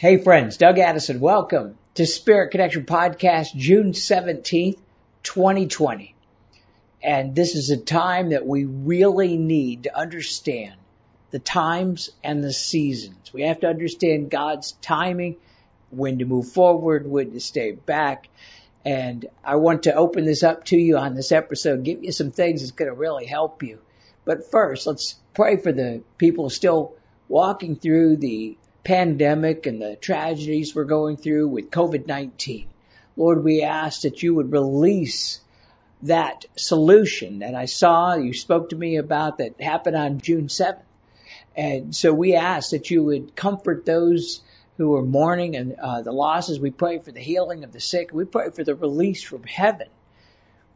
Hey friends, Doug Addison, welcome to Spirit Connection Podcast, June 17th, 2020. And this is a time that we really need to understand the times and the seasons. We have to understand God's timing, when to move forward, when to stay back. And I want to open this up to you on this episode, give you some things that's going to really help you. But first, let's pray for the people still walking through the pandemic and the tragedies we're going through with COVID-19. Lord, we ask that you would release that solution that I saw, you spoke to me about that happened on June 7th. And so we ask that you would comfort those who are mourning and uh, the losses. We pray for the healing of the sick. We pray for the release from heaven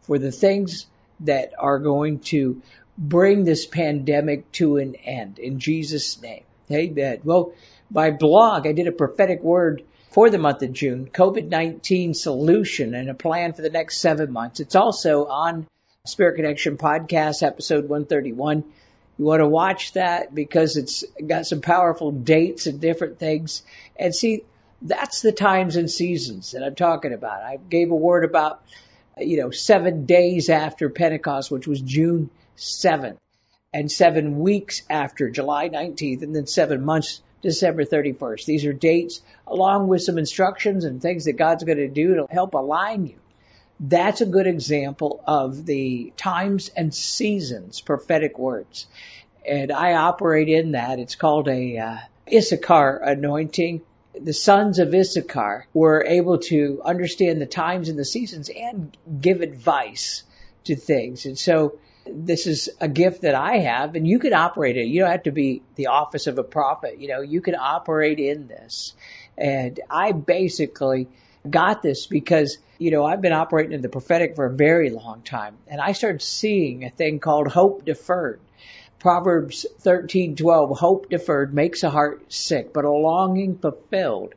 for the things that are going to bring this pandemic to an end in Jesus' name. Amen. Well, my blog, I did a prophetic word for the month of June, COVID-19 solution and a plan for the next seven months. It's also on Spirit Connection podcast, episode 131. You want to watch that because it's got some powerful dates and different things. And see, that's the times and seasons that I'm talking about. I gave a word about, you know, seven days after Pentecost, which was June 7th, and seven weeks after July 19th, and then seven months December 31st. These are dates along with some instructions and things that God's going to do to help align you. That's a good example of the times and seasons prophetic words. And I operate in that. It's called a uh, Issachar anointing. The sons of Issachar were able to understand the times and the seasons and give advice to things. And so this is a gift that I have and you can operate it. You don't have to be the office of a prophet. You know, you can operate in this. And I basically got this because, you know, I've been operating in the prophetic for a very long time and I started seeing a thing called hope deferred. Proverbs 13:12 hope deferred makes a heart sick, but a longing fulfilled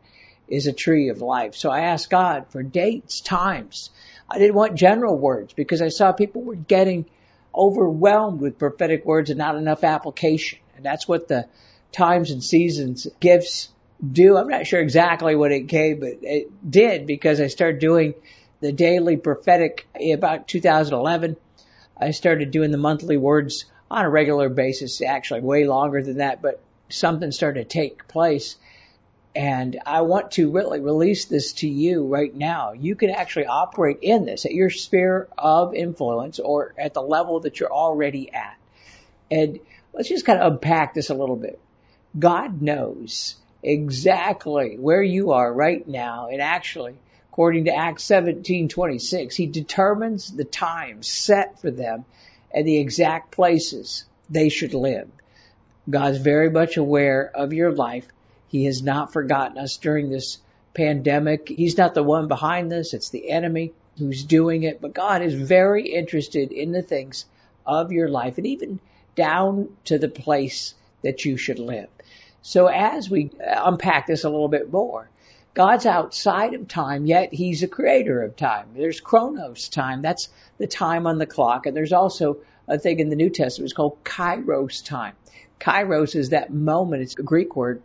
is a tree of life. So I asked God for dates, times. I didn't want general words because I saw people were getting overwhelmed with prophetic words and not enough application. And that's what the times and seasons gifts do. I'm not sure exactly what it gave, but it did because I started doing the daily prophetic about 2011. I started doing the monthly words on a regular basis, actually way longer than that, but something started to take place and I want to really release this to you right now. You can actually operate in this at your sphere of influence or at the level that you're already at. And let's just kind of unpack this a little bit. God knows exactly where you are right now. And actually, according to Acts 17:26, he determines the time set for them and the exact places they should live. God's very much aware of your life he has not forgotten us during this pandemic. He's not the one behind this. It's the enemy who's doing it. But God is very interested in the things of your life and even down to the place that you should live. So as we unpack this a little bit more, God's outside of time, yet He's a creator of time. There's chronos time. That's the time on the clock. And there's also a thing in the New Testament. It's called kairos time. Kairos is that moment. It's a Greek word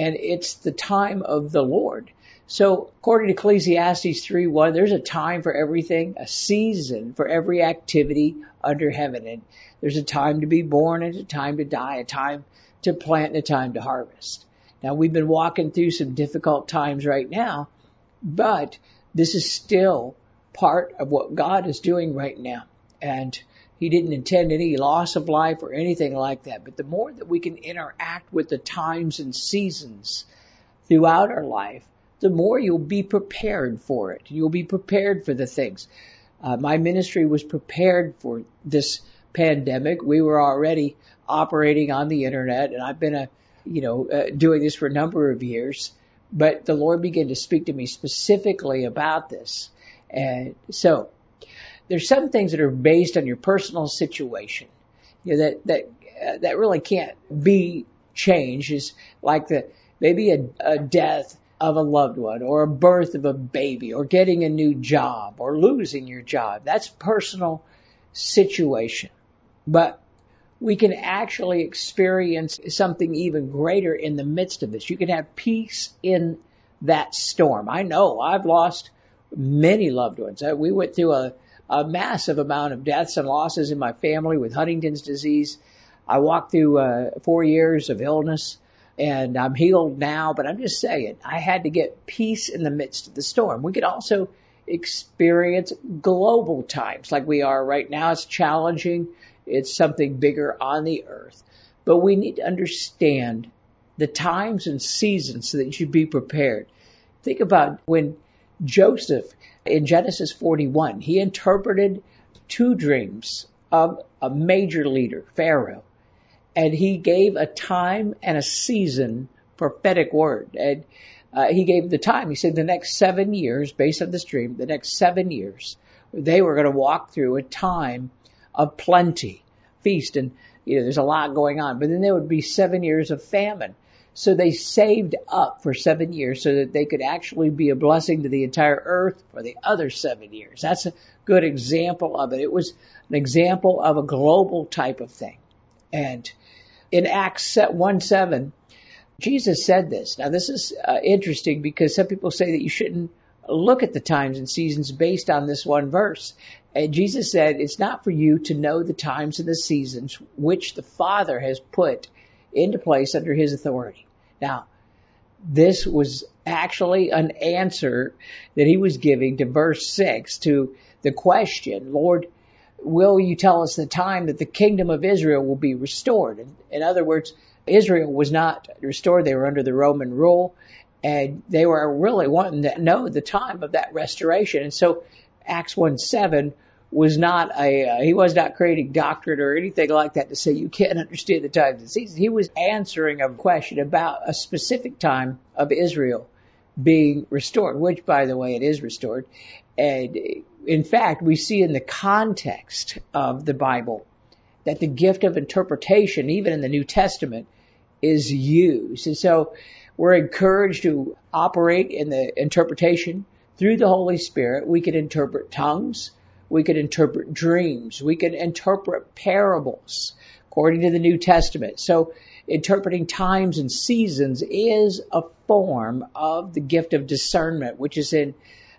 and it's the time of the Lord. So according to Ecclesiastes 3:1, there's a time for everything, a season for every activity under heaven. And there's a time to be born and a time to die, a time to plant and a time to harvest. Now we've been walking through some difficult times right now, but this is still part of what God is doing right now. And he didn't intend any loss of life or anything like that. But the more that we can interact with the times and seasons throughout our life, the more you'll be prepared for it. You'll be prepared for the things. Uh, my ministry was prepared for this pandemic. We were already operating on the internet, and I've been a, you know, uh, doing this for a number of years. But the Lord began to speak to me specifically about this And so there's some things that are based on your personal situation, you know, that, that, uh, that really can't be changed is like the, maybe a, a death of a loved one or a birth of a baby or getting a new job or losing your job. That's personal situation. But we can actually experience something even greater in the midst of this. You can have peace in that storm. I know I've lost many loved ones. Uh, we went through a, a massive amount of deaths and losses in my family with Huntington's disease. I walked through uh, four years of illness and I'm healed now, but I'm just saying I had to get peace in the midst of the storm. We could also experience global times like we are right now. It's challenging. It's something bigger on the earth. But we need to understand the times and seasons so that you be prepared. Think about when Joseph in Genesis 41, he interpreted two dreams of a major leader, Pharaoh, and he gave a time and a season prophetic word. And uh, he gave the time. He said the next seven years, based on this dream, the next seven years, they were going to walk through a time of plenty, feast, and you know, there's a lot going on. But then there would be seven years of famine. So they saved up for seven years so that they could actually be a blessing to the entire earth for the other seven years. That's a good example of it. It was an example of a global type of thing. And in Acts 1 7, Jesus said this. Now, this is uh, interesting because some people say that you shouldn't look at the times and seasons based on this one verse. And Jesus said, It's not for you to know the times and the seasons which the Father has put into place under his authority. Now, this was actually an answer that he was giving to verse 6 to the question, Lord, will you tell us the time that the kingdom of Israel will be restored? In, in other words, Israel was not restored. They were under the Roman rule and they were really wanting to know the time of that restoration. And so Acts 1 7 was not a, uh, he was not creating doctrine or anything like that to say you can't understand the times and seasons. He was answering a question about a specific time of Israel being restored, which by the way, it is restored. And in fact, we see in the context of the Bible that the gift of interpretation, even in the New Testament, is used. And so we're encouraged to operate in the interpretation through the Holy Spirit. We can interpret tongues. We could interpret dreams. We could interpret parables according to the New Testament. So interpreting times and seasons is a form of the gift of discernment, which is in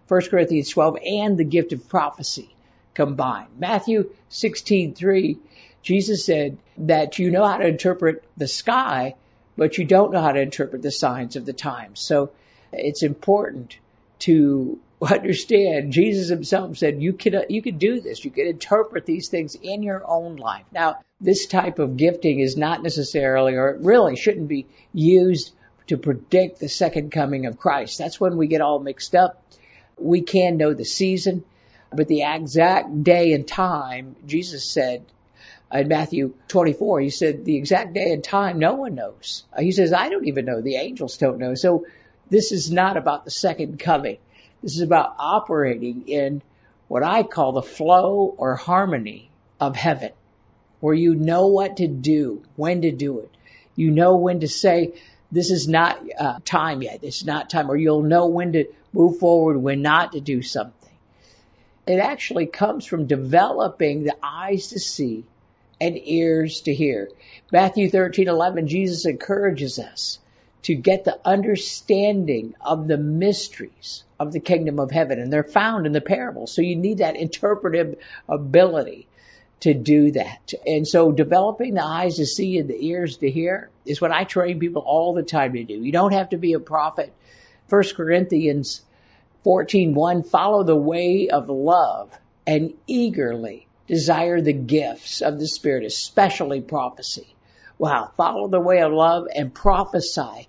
1 Corinthians 12 and the gift of prophecy combined. Matthew 16:3 Jesus said that you know how to interpret the sky, but you don't know how to interpret the signs of the times. So it's important to understand Jesus himself said you can uh, you can do this. You can interpret these things in your own life. Now, this type of gifting is not necessarily or it really shouldn't be used to predict the second coming of Christ. That's when we get all mixed up. We can know the season, but the exact day and time, Jesus said in Matthew 24, he said the exact day and time no one knows. He says, I don't even know. The angels don't know. So this is not about the second coming. This is about operating in what I call the flow or harmony of heaven, where you know what to do, when to do it. You know when to say, this is not uh, time yet. It's not time, or you'll know when to move forward, when not to do something. It actually comes from developing the eyes to see and ears to hear. Matthew 13:11 Jesus encourages us to get the understanding of the mysteries of the kingdom of heaven. And they're found in the parables. So you need that interpretive ability to do that. And so developing the eyes to see and the ears to hear is what I train people all the time to do. You don't have to be a prophet. 1 Corinthians 14:1 follow the way of love and eagerly desire the gifts of the spirit, especially prophecy. Wow, follow the way of love and prophesy.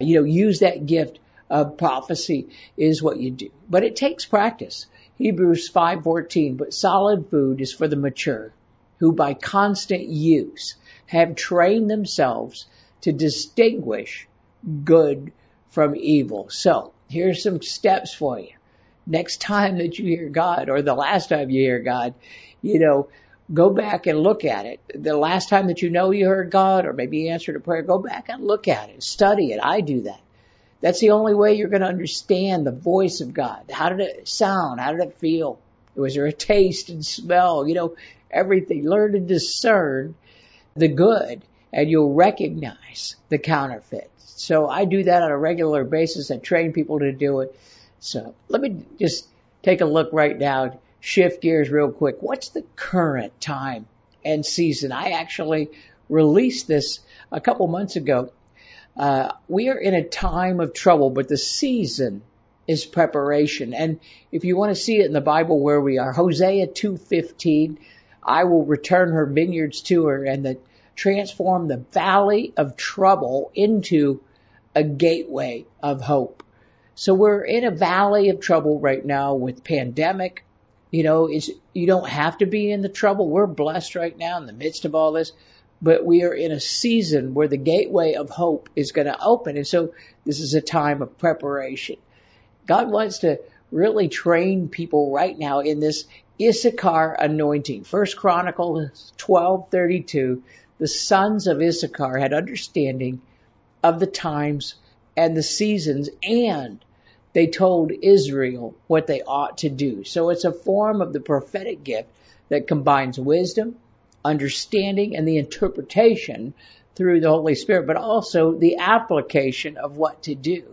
You know, use that gift of prophecy is what you do. But it takes practice. Hebrews 5:14, but solid food is for the mature, who by constant use have trained themselves to distinguish good from evil. So, here's some steps for you next time that you hear God or the last time you hear God, you know, go back and look at it. The last time that you know you heard God or maybe you answered a prayer, go back and look at it, study it. I do that. That's the only way you're going to understand the voice of God. How did it sound? How did it feel? Was there a taste and smell? You know, everything. Learn to discern the good and you'll recognize the counterfeit. So I do that on a regular basis. I train people to do it. So let me just take a look right now, shift gears real quick. What's the current time and season? I actually released this a couple months ago. Uh, we are in a time of trouble, but the season is preparation. And if you want to see it in the Bible where we are, Hosea 2:15, I will return her vineyards to her and the transform the valley of trouble into a gateway of hope. So we're in a valley of trouble right now with pandemic. You know, it's, you don't have to be in the trouble. We're blessed right now in the midst of all this, but we are in a season where the gateway of hope is going to open. And so this is a time of preparation. God wants to really train people right now in this Issachar anointing. First Chronicles 12:32, the sons of Issachar had understanding of the times and the seasons and they told Israel what they ought to do. So it's a form of the prophetic gift that combines wisdom, understanding, and the interpretation through the Holy Spirit, but also the application of what to do.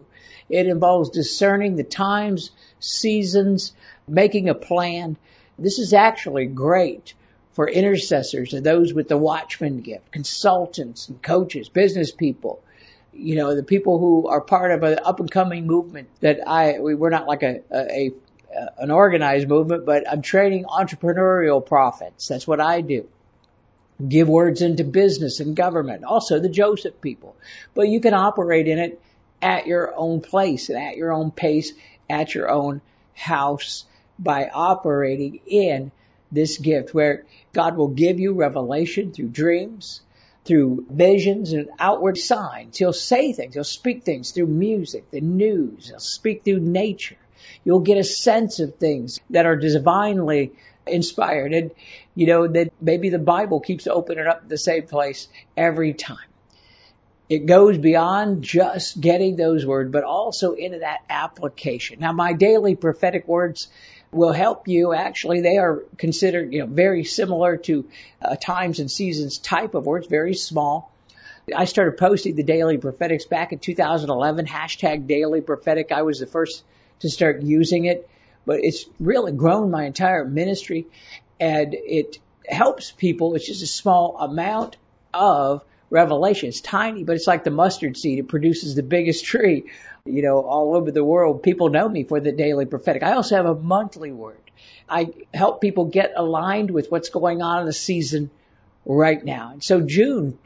It involves discerning the times, seasons, making a plan. This is actually great for intercessors and those with the watchman gift, consultants and coaches, business people. You know, the people who are part of an up and coming movement that I, we, we're not like a, a, a an organized movement, but I'm training entrepreneurial prophets. That's what I do. Give words into business and government. Also the Joseph people. But you can operate in it at your own place and at your own pace, at your own house by operating in this gift where God will give you revelation through dreams, through visions and outward signs. He'll say things. He'll speak things through music, the news. He'll speak through nature. You'll get a sense of things that are divinely inspired. And, you know, that maybe the Bible keeps opening up the same place every time it goes beyond just getting those words, but also into that application. Now, my daily prophetic words will help you. Actually, they are considered, you know, very similar to uh, times and seasons type of words, very small. I started posting the daily prophetics back in 2011, hashtag daily prophetic. I was the first to start using it, but it's really grown my entire ministry and it helps people. It's just a small amount of revelation. It's tiny, but it's like the mustard seed. It produces the biggest tree, you know, all over the world. People know me for the daily prophetic. I also have a monthly word. I help people get aligned with what's going on in the season right now. And so June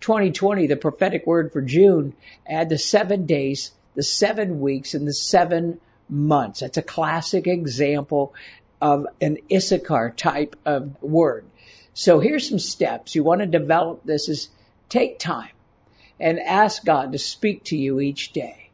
2020, the prophetic word for June, add the seven days, the seven weeks, and the seven months. That's a classic example of an Issachar type of word. So here's some steps. You want to develop this is Take time and ask God to speak to you each day.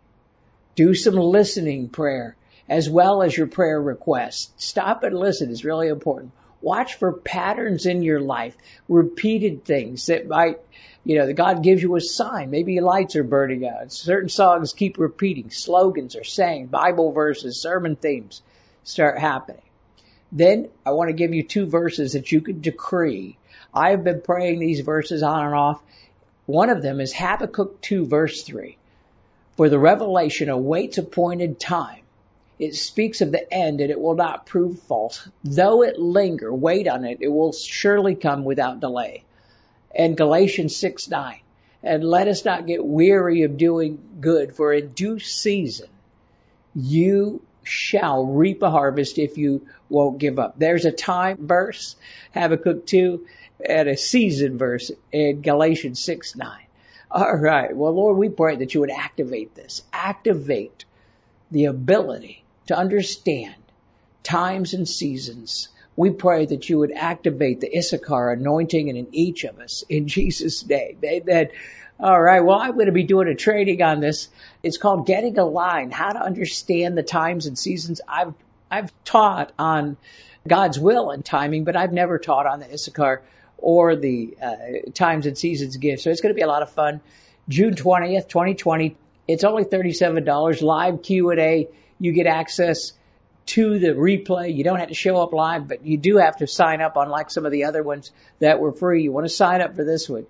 Do some listening prayer as well as your prayer requests. Stop and listen is really important. Watch for patterns in your life, repeated things that might, you know, that God gives you a sign. Maybe lights are burning out. Certain songs keep repeating. Slogans are saying, Bible verses, sermon themes start happening. Then I want to give you two verses that you can decree. I have been praying these verses on and off one of them is Habakkuk 2 verse 3. For the revelation awaits appointed time. It speaks of the end and it will not prove false. Though it linger, wait on it. It will surely come without delay. And Galatians 6 9. And let us not get weary of doing good, for in due season you shall reap a harvest if you won't give up. There's a time verse, Habakkuk 2, and a season verse in Galatians 6 9. All right. Well, Lord, we pray that you would activate this. Activate the ability to understand times and seasons. We pray that you would activate the Issachar anointing in each of us in Jesus' name. Amen. All right. Well, I'm going to be doing a training on this. It's called Getting Aligned, how to understand the times and seasons. I've I've taught on God's will and timing, but I've never taught on the Issachar or the uh, times and seasons gift. So it's going to be a lot of fun. June 20th, 2020. It's only $37 live Q&A. You get access to the replay. You don't have to show up live, but you do have to sign up unlike some of the other ones that were free. You want to sign up for this one.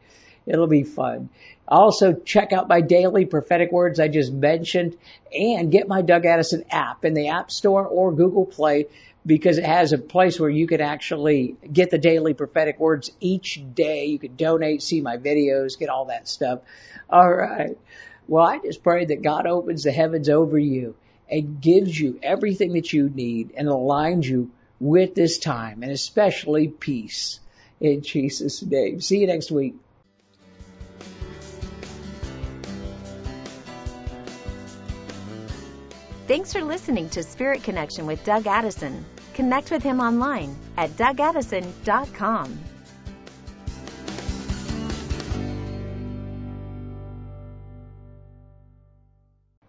It'll be fun. Also check out my daily prophetic words I just mentioned and get my Doug Addison app in the App Store or Google Play because it has a place where you could actually get the daily prophetic words each day. You could donate, see my videos, get all that stuff. All right. Well, I just pray that God opens the heavens over you and gives you everything that you need and aligns you with this time and especially peace in Jesus' name. See you next week. Thanks for listening to Spirit Connection with Doug Addison. Connect with him online at dougaddison.com.